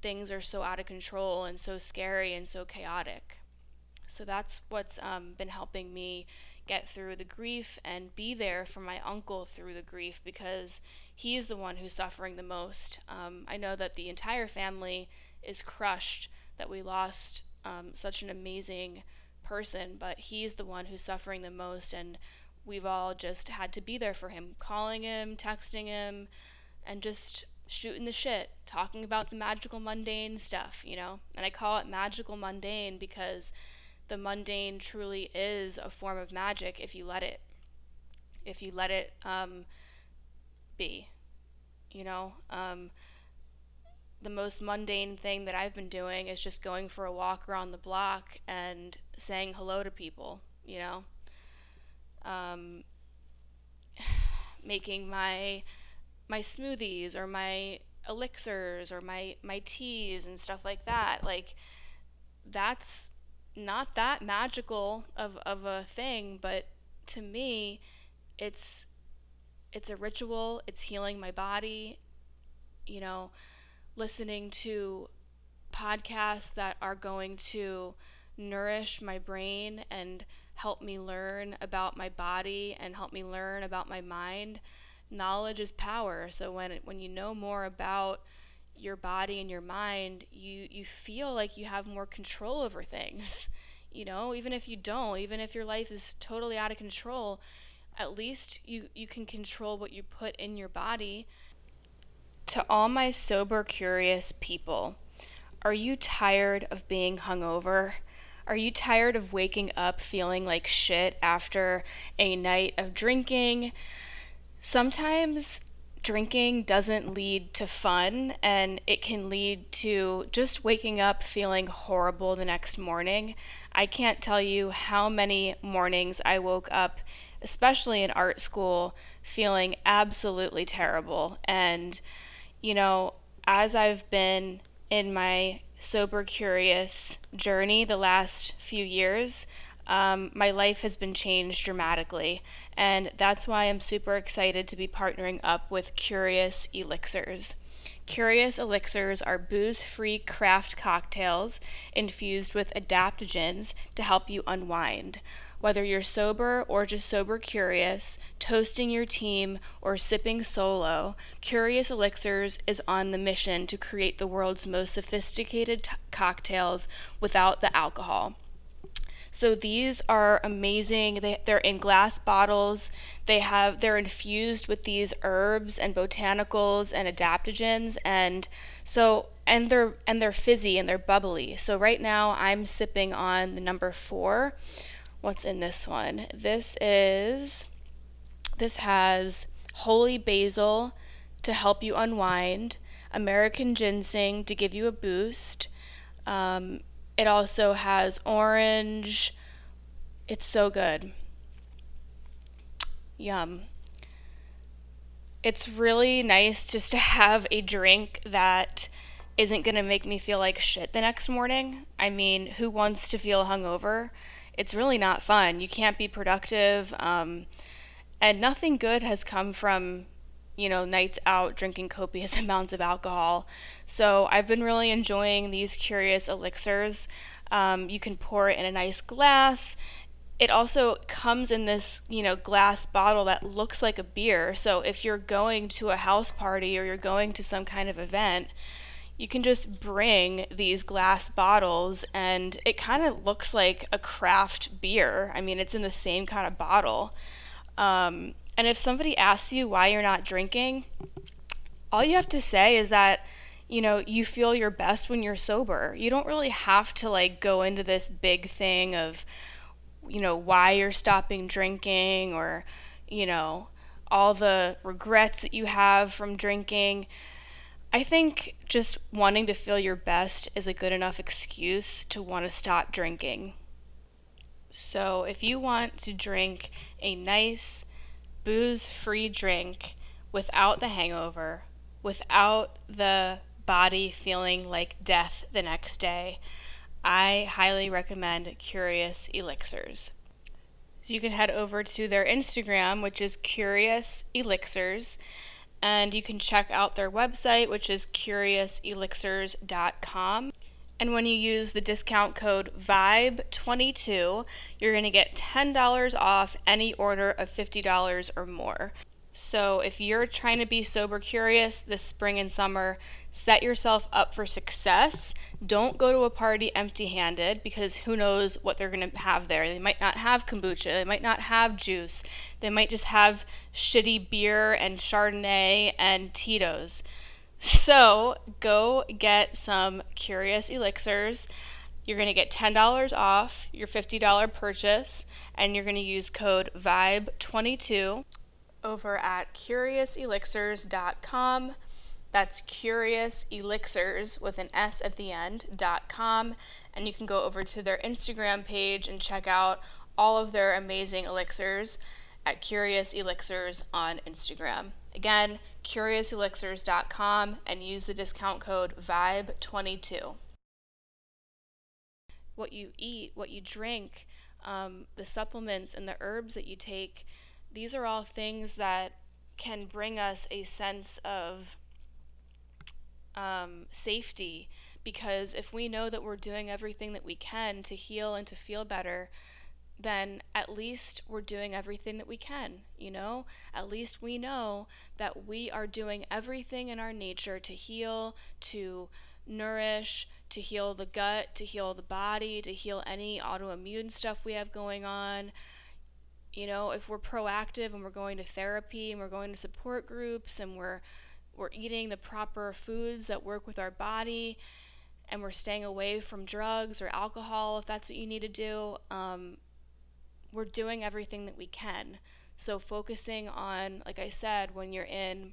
things are so out of control and so scary and so chaotic. So that's what's um, been helping me get through the grief and be there for my uncle through the grief because he's the one who's suffering the most. Um, I know that the entire family is crushed that we lost um, such an amazing person, but he's the one who's suffering the most, and we've all just had to be there for him, calling him, texting him, and just shooting the shit, talking about the magical mundane stuff, you know? And I call it magical mundane because the mundane truly is a form of magic if you let it. If you let it um, be, you know? Um, the most mundane thing that I've been doing is just going for a walk around the block and saying hello to people, you know? Um, making my my smoothies or my elixirs or my my teas and stuff like that. Like that's not that magical of, of a thing but to me it's it's a ritual. It's healing my body you know listening to podcasts that are going to nourish my brain and help me learn about my body and help me learn about my mind. Knowledge is power. So when when you know more about your body and your mind, you you feel like you have more control over things. You know, even if you don't, even if your life is totally out of control, at least you you can control what you put in your body to all my sober, curious people, are you tired of being hungover? Are you tired of waking up feeling like shit after a night of drinking? Sometimes drinking doesn't lead to fun and it can lead to just waking up feeling horrible the next morning. I can't tell you how many mornings I woke up, especially in art school, feeling absolutely terrible and you know, as I've been in my sober curious journey the last few years, um, my life has been changed dramatically. And that's why I'm super excited to be partnering up with Curious Elixirs. Curious Elixirs are booze free craft cocktails infused with adaptogens to help you unwind. Whether you're sober or just sober curious, toasting your team, or sipping solo, Curious Elixirs is on the mission to create the world's most sophisticated t- cocktails without the alcohol. So these are amazing. They, they're in glass bottles. They have they're infused with these herbs and botanicals and adaptogens and so and they're and they're fizzy and they're bubbly. So right now I'm sipping on the number 4 what's in this one. This is this has holy basil to help you unwind, American ginseng to give you a boost. Um, it also has orange. It's so good. Yum. It's really nice just to have a drink that isn't going to make me feel like shit the next morning. I mean, who wants to feel hungover? It's really not fun. You can't be productive. Um, and nothing good has come from, you know, nights out drinking copious amounts of alcohol. So I've been really enjoying these curious elixirs. Um, you can pour it in a nice glass. It also comes in this, you know, glass bottle that looks like a beer. So if you're going to a house party or you're going to some kind of event, you can just bring these glass bottles and it kind of looks like a craft beer. I mean, it's in the same kind of bottle. Um, and if somebody asks you why you're not drinking, all you have to say is that, you know, you feel your best when you're sober. You don't really have to like go into this big thing of, you know, why you're stopping drinking or, you know, all the regrets that you have from drinking. I think just wanting to feel your best is a good enough excuse to want to stop drinking. So, if you want to drink a nice, booze free drink without the hangover, without the body feeling like death the next day, I highly recommend Curious Elixirs. So you can head over to their Instagram, which is Curious Elixirs, and you can check out their website, which is curiouselixirs.com. And when you use the discount code VIBE22, you're going to get $10 off any order of $50 or more. So, if you're trying to be sober curious this spring and summer, set yourself up for success. Don't go to a party empty handed because who knows what they're going to have there. They might not have kombucha, they might not have juice, they might just have shitty beer and Chardonnay and Tito's. So, go get some curious elixirs. You're going to get $10 off your $50 purchase, and you're going to use code VIBE22 over at curiouselixirs.com. That's Curious Elixirs with an S at the end, dot com. And you can go over to their Instagram page and check out all of their amazing elixirs at Curious Elixirs on Instagram. Again, curiouselixirs.com and use the discount code VIBE22. What you eat, what you drink, um, the supplements and the herbs that you take these are all things that can bring us a sense of um, safety because if we know that we're doing everything that we can to heal and to feel better, then at least we're doing everything that we can, you know? At least we know that we are doing everything in our nature to heal, to nourish, to heal the gut, to heal the body, to heal any autoimmune stuff we have going on, you know, if we're proactive and we're going to therapy and we're going to support groups and we're we're eating the proper foods that work with our body and we're staying away from drugs or alcohol if that's what you need to do, um, we're doing everything that we can. So focusing on, like I said, when you're in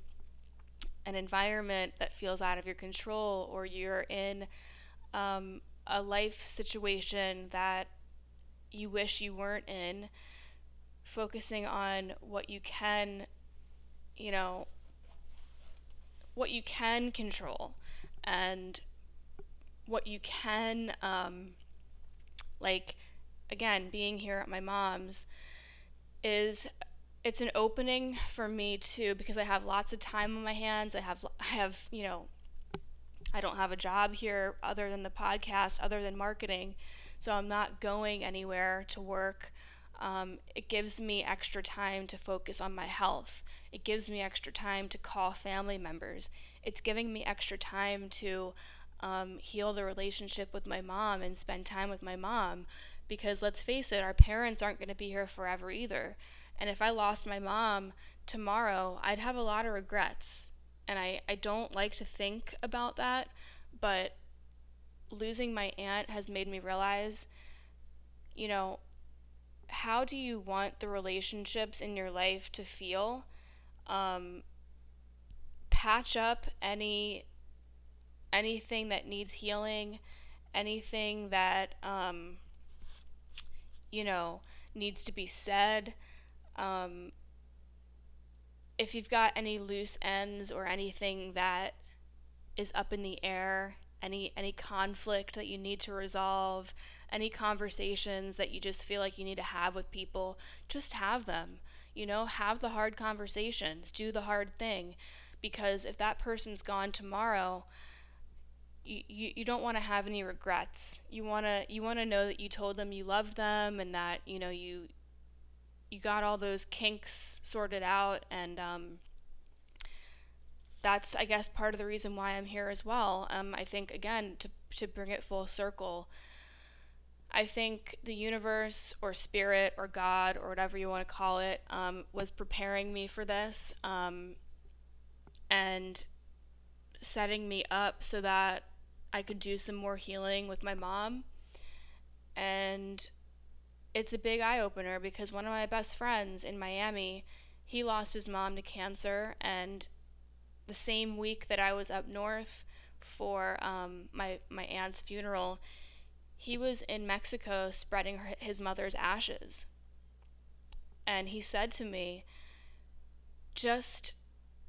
an environment that feels out of your control or you're in um, a life situation that you wish you weren't in focusing on what you can, you know, what you can control and what you can, um, like, again, being here at my mom's is it's an opening for me too because I have lots of time on my hands. I have I have, you know, I don't have a job here other than the podcast, other than marketing. So I'm not going anywhere to work. Um, it gives me extra time to focus on my health. It gives me extra time to call family members. It's giving me extra time to um, heal the relationship with my mom and spend time with my mom. Because let's face it, our parents aren't going to be here forever either. And if I lost my mom tomorrow, I'd have a lot of regrets. And I, I don't like to think about that, but losing my aunt has made me realize, you know, how do you want the relationships in your life to feel? Um, patch up any anything that needs healing, anything that um, you know needs to be said. Um, if you've got any loose ends or anything that is up in the air, any any conflict that you need to resolve, any conversations that you just feel like you need to have with people, just have them. You know, have the hard conversations, do the hard thing. Because if that person's gone tomorrow, you, you, don't want to have any regrets. You want to you want to know that you told them you loved them and that, you know, you you got all those kinks sorted out and um, that's I guess part of the reason why I'm here as well. Um, I think again to to bring it full circle, I think the universe or spirit or God or whatever you want to call it um, was preparing me for this um, and setting me up so that I could do some more healing with my mom. And it's a big eye opener because one of my best friends in Miami, he lost his mom to cancer. And the same week that I was up north for um, my, my aunt's funeral, he was in Mexico spreading her, his mother's ashes. And he said to me, just,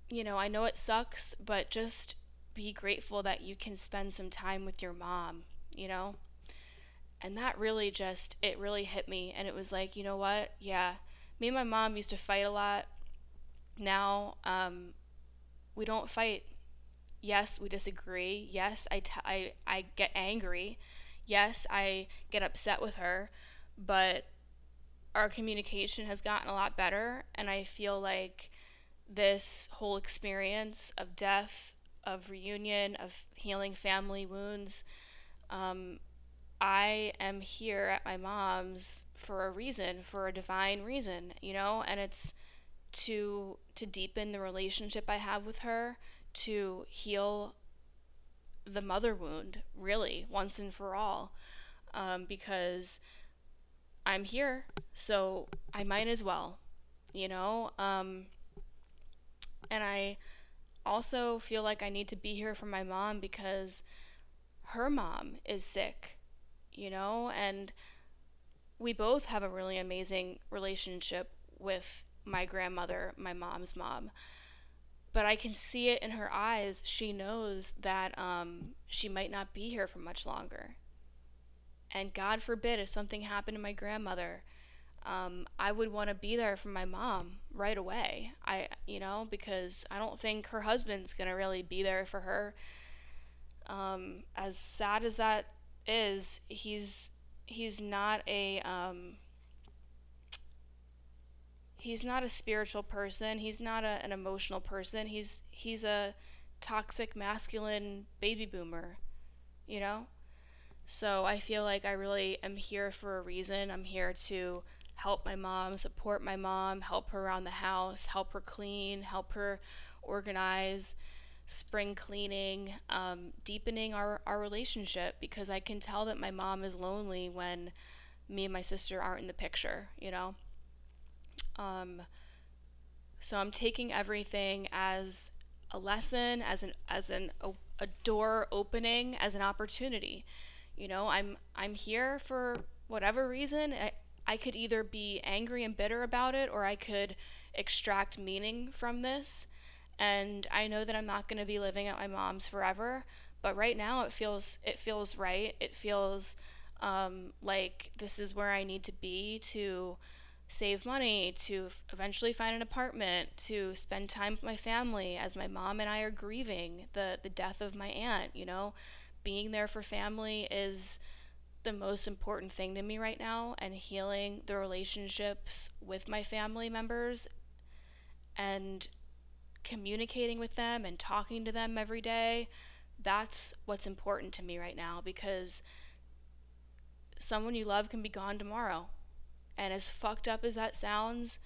you know, I know it sucks, but just be grateful that you can spend some time with your mom, you know? And that really just, it really hit me. And it was like, you know what? Yeah. Me and my mom used to fight a lot. Now, um, we don't fight. Yes, we disagree. Yes, I, t- I, I get angry. Yes, I get upset with her. But our communication has gotten a lot better. And I feel like this whole experience of death, of reunion, of healing family wounds, um, I am here at my mom's for a reason, for a divine reason, you know, and it's to to deepen the relationship I have with her, to heal the mother wound, really, once and for all, um, because I'm here, so I might as well, you know. Um, and I also feel like I need to be here for my mom because her mom is sick, you know, and we both have a really amazing relationship with my grandmother, my mom's mom. But I can see it in her eyes. She knows that um, she might not be here for much longer. And God forbid if something happened to my grandmother, um, I would want to be there for my mom right away. I, you know, because I don't think her husband's gonna really be there for her. Um, as sad as that is, he's he's not a um, he's not a spiritual person. He's not a, an emotional person. He's he's a toxic masculine baby boomer, you know. So I feel like I really am here for a reason. I'm here to help my mom, support my mom, help her around the house, help her clean, help her organize, spring cleaning, um, deepening our, our relationship because I can tell that my mom is lonely when me and my sister aren't in the picture, you know? Um, so I'm taking everything as a lesson, as an as an a, a door opening, as an opportunity. You know, I'm I'm here for whatever reason. I, I could either be angry and bitter about it or I could extract meaning from this. And I know that I'm not going to be living at my mom's forever, but right now it feels it feels right. It feels um, like this is where I need to be to save money, to eventually find an apartment, to spend time with my family as my mom and I are grieving the the death of my aunt, you know. Being there for family is the most important thing to me right now and healing the relationships with my family members and communicating with them and talking to them every day. That's what's important to me right now because someone you love can be gone tomorrow. And as fucked up as that sounds,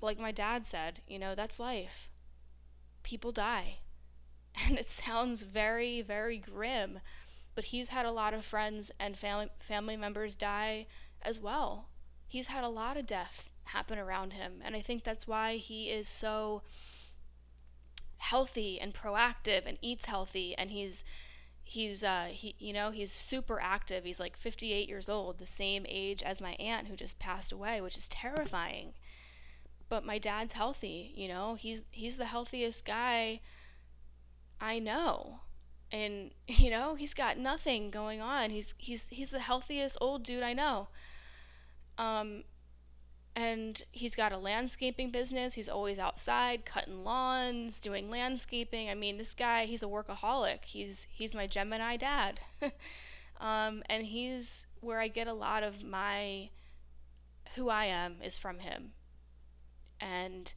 like my dad said, you know, that's life. People die. And it sounds very, very grim but he's had a lot of friends and family family members die as well. He's had a lot of death happen around him, and I think that's why he is so healthy and proactive and eats healthy and he's he's uh he you know he's super active. He's like 58 years old the same age as my aunt who just passed away which is terrifying. But my dad's healthy you know? He's he's the healthiest guy i know. And you know he's got nothing going on. He's he's he's the healthiest old dude i know. Um and he's got a landscaping business he's always outside cutting lawns doing landscaping i mean this guy he's a workaholic he's he's my gemini dad um and he's where i get a lot of my who i am is from him and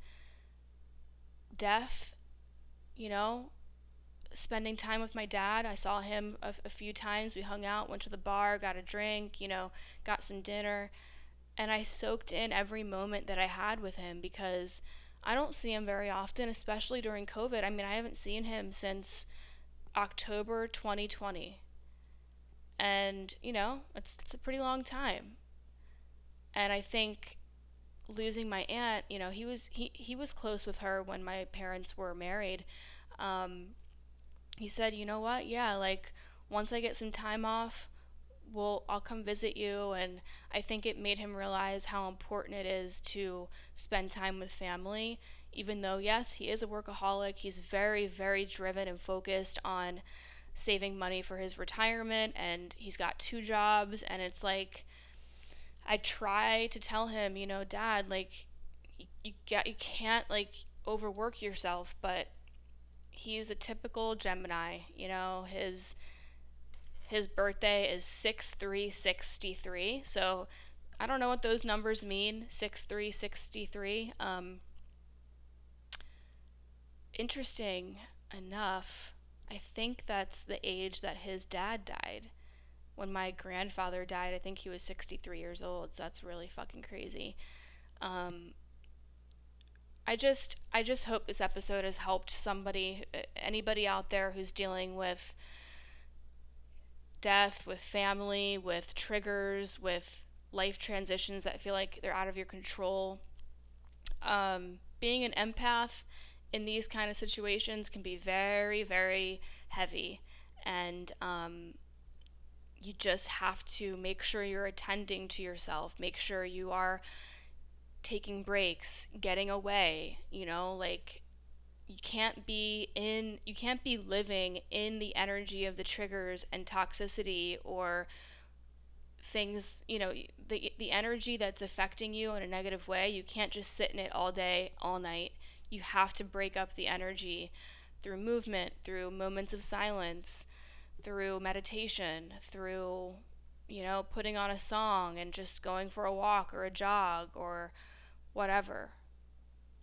death you know spending time with my dad. I saw him a, a, few times. We hung out, went to the bar, got a drink, you know, got some dinner. And I soaked in every moment that I had with him because I don't see him very often, especially during COVID. I mean, I haven't seen him since October 2020. And, you know, it's, it's a pretty long time. And I think losing my aunt, you know, he was he, he was close with her when my parents were married. Um, he said, "You know what? Yeah, like once I get some time off, we'll I'll come visit you." And I think it made him realize how important it is to spend time with family. Even though yes, he is a workaholic, he's very very driven and focused on saving money for his retirement and he's got two jobs and it's like I try to tell him, you know, dad, like you, you get you can't like overwork yourself, but he's a typical Gemini, you know, his his birthday is 6363. So I don't know what those numbers mean, 6363. Um interesting enough, I think that's the age that his dad died. When my grandfather died, I think he was 63 years old. So that's really fucking crazy. Um, I just I just hope this episode has helped somebody anybody out there who's dealing with death, with family, with triggers, with life transitions that feel like they're out of your control. Um, being an empath in these kind of situations can be very, very heavy. And um, you just have to make sure you're attending to yourself, make sure you are taking breaks, getting away, you know, like you can't be in you can't be living in the energy of the triggers and toxicity or things, you know, the the energy that's affecting you in a negative way, you can't just sit in it all day, all night you have to break up the energy through movement, through moments of silence, through meditation, through, you know, putting on a song and just going for a walk or a jog or whatever.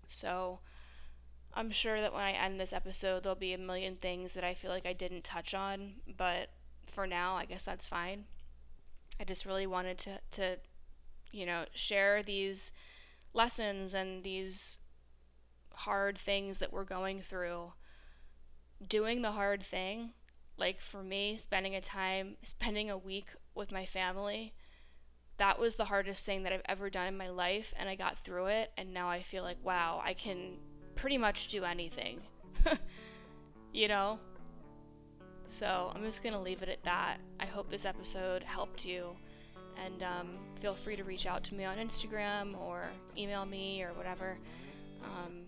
So, I'm sure that when I end this episode, there'll be a million things that I feel like I didn't touch on, but for now, I guess that's fine. I just really wanted to, to you know, share these lessons and these hard things that we're going through, doing the hard thing, like for me, spending a time, spending a week with my family, that was the hardest thing that I've ever done in my life. And I got through it. And now I feel like, wow, I can pretty much do anything. you know? So I'm just going to leave it at that. I hope this episode helped you. And um, feel free to reach out to me on Instagram or email me or whatever. Um,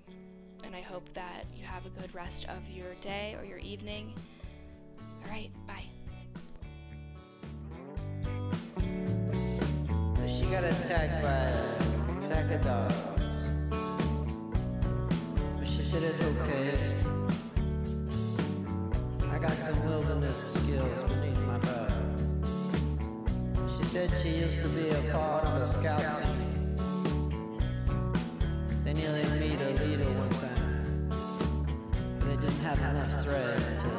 and I hope that you have a good rest of your day or your evening. All right, bye. She got attacked by a pack of dogs. Said it's okay. I got some wilderness skills beneath my belt. She said she used to be a part of a scout team. They nearly meet a leader one time. They didn't have enough thread to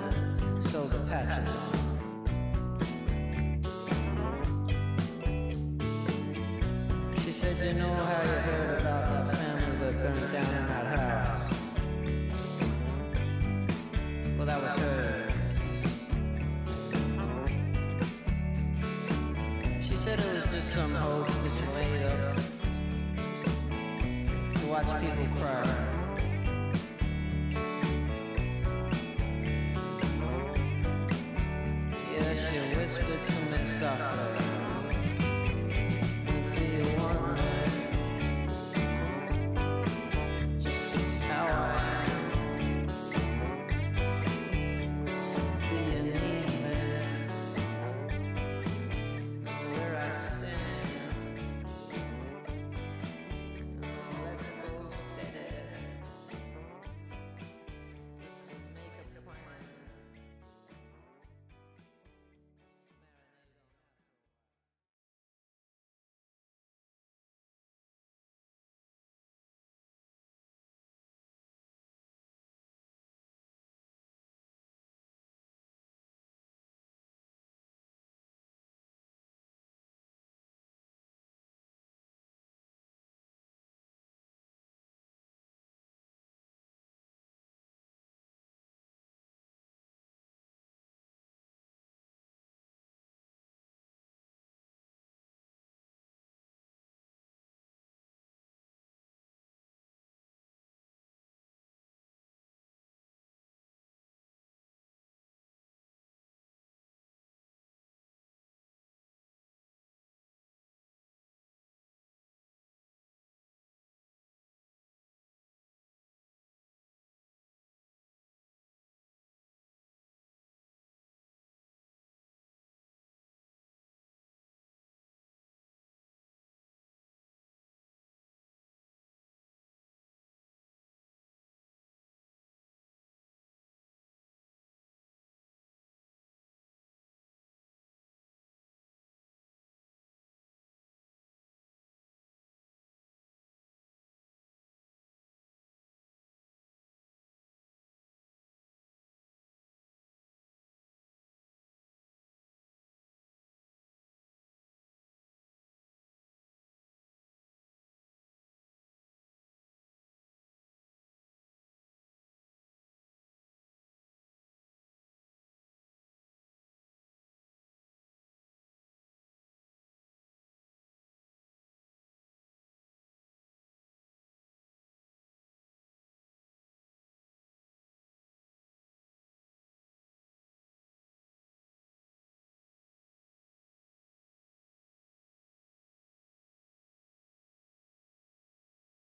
sew the patches on. She said, You know how you heard